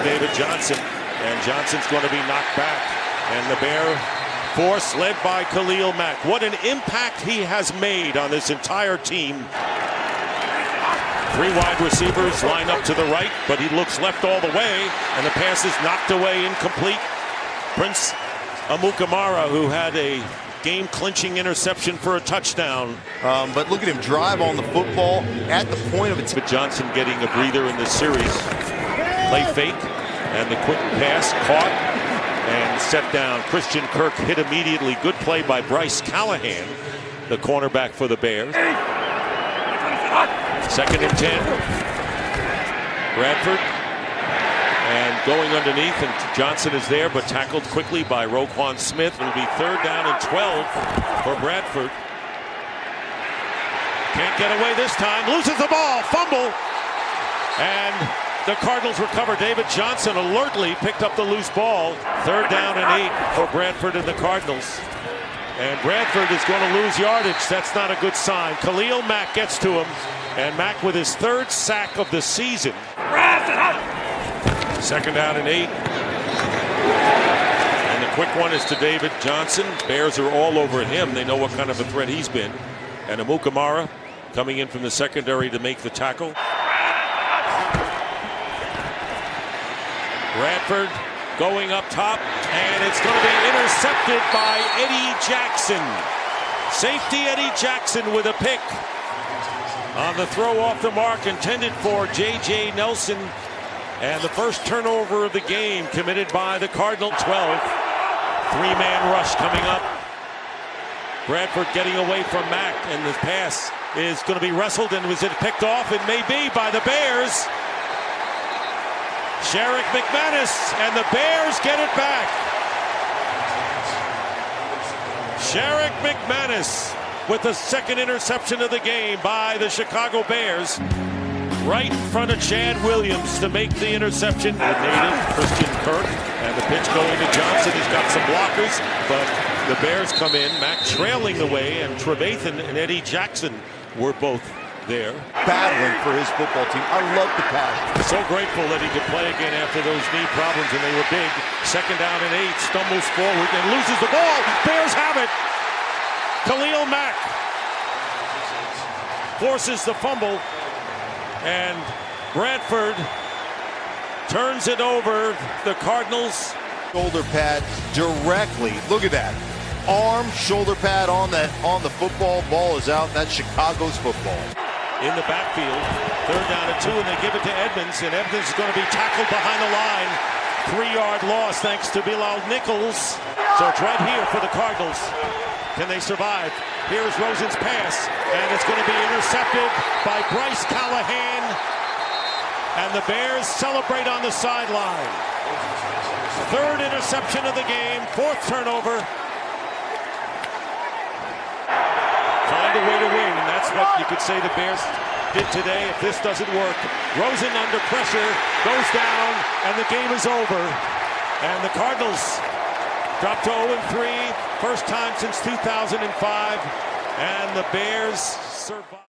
to David Johnson. And Johnson's going to be knocked back. And the Bear force led by Khalil Mack. What an impact he has made on this entire team. Three wide receivers line up to the right, but he looks left all the way, and the pass is knocked away incomplete. Prince Amukamara, who had a game-clinching interception for a touchdown. Um, but look at him drive on the football at the point of it. But Johnson getting a breather in this series. Play fake, and the quick pass caught and set down. Christian Kirk hit immediately. Good play by Bryce Callahan, the cornerback for the Bears. Second and 10. Bradford. And going underneath, and Johnson is there, but tackled quickly by Roquan Smith. It'll be third down and 12 for Bradford. Can't get away this time. Loses the ball. Fumble. And the Cardinals recover. David Johnson alertly picked up the loose ball. Third down and eight for Bradford and the Cardinals. And Bradford is going to lose yardage. That's not a good sign. Khalil Mack gets to him. And Mack with his third sack of the season. Second down and eight. And the quick one is to David Johnson. Bears are all over him. They know what kind of a threat he's been. And Amukamara coming in from the secondary to make the tackle. Bradford going up top, and it's going to be intercepted by Eddie Jackson. Safety Eddie Jackson with a pick on the throw off the mark intended for J.J. Nelson. And the first turnover of the game committed by the Cardinal 12. Three-man rush coming up. Bradford getting away from Mack, and the pass is going to be wrestled and was it picked off? It may be by the Bears. Sherrick McManis, and the Bears get it back. Sherrick McManis with the second interception of the game by the Chicago Bears. Right in front of Chad Williams to make the interception. The native, Christian Kirk, and the pitch going to Johnson. He's got some blockers, but the Bears come in. Mack trailing the way, and Trevathan and Eddie Jackson were both there. Battling for his football team. I love the passion. So grateful that he could play again after those knee problems, and they were big. Second down and eight, stumbles forward and loses the ball. Bears have it. Khalil Mack forces the fumble, and Bradford turns it over. The Cardinals. Shoulder pad directly. Look at that. Arm, shoulder pad on that on the football. Ball is out. That's Chicago's football in the backfield. Third down and two, and they give it to Edmonds, and Edmonds is going to be tackled behind the line. Three-yard loss thanks to Bilal Nichols. So it's right here for the Cardinals. Can they survive? Here's Rosen's pass, and it's going to be intercepted by Bryce Callahan. And the Bears celebrate on the sideline. Third interception of the game, fourth turnover. Find a way to win, what you could say the Bears did today if this doesn't work. Rosen under pressure, goes down, and the game is over. And the Cardinals drop to 0-3, first time since 2005, and the Bears survive.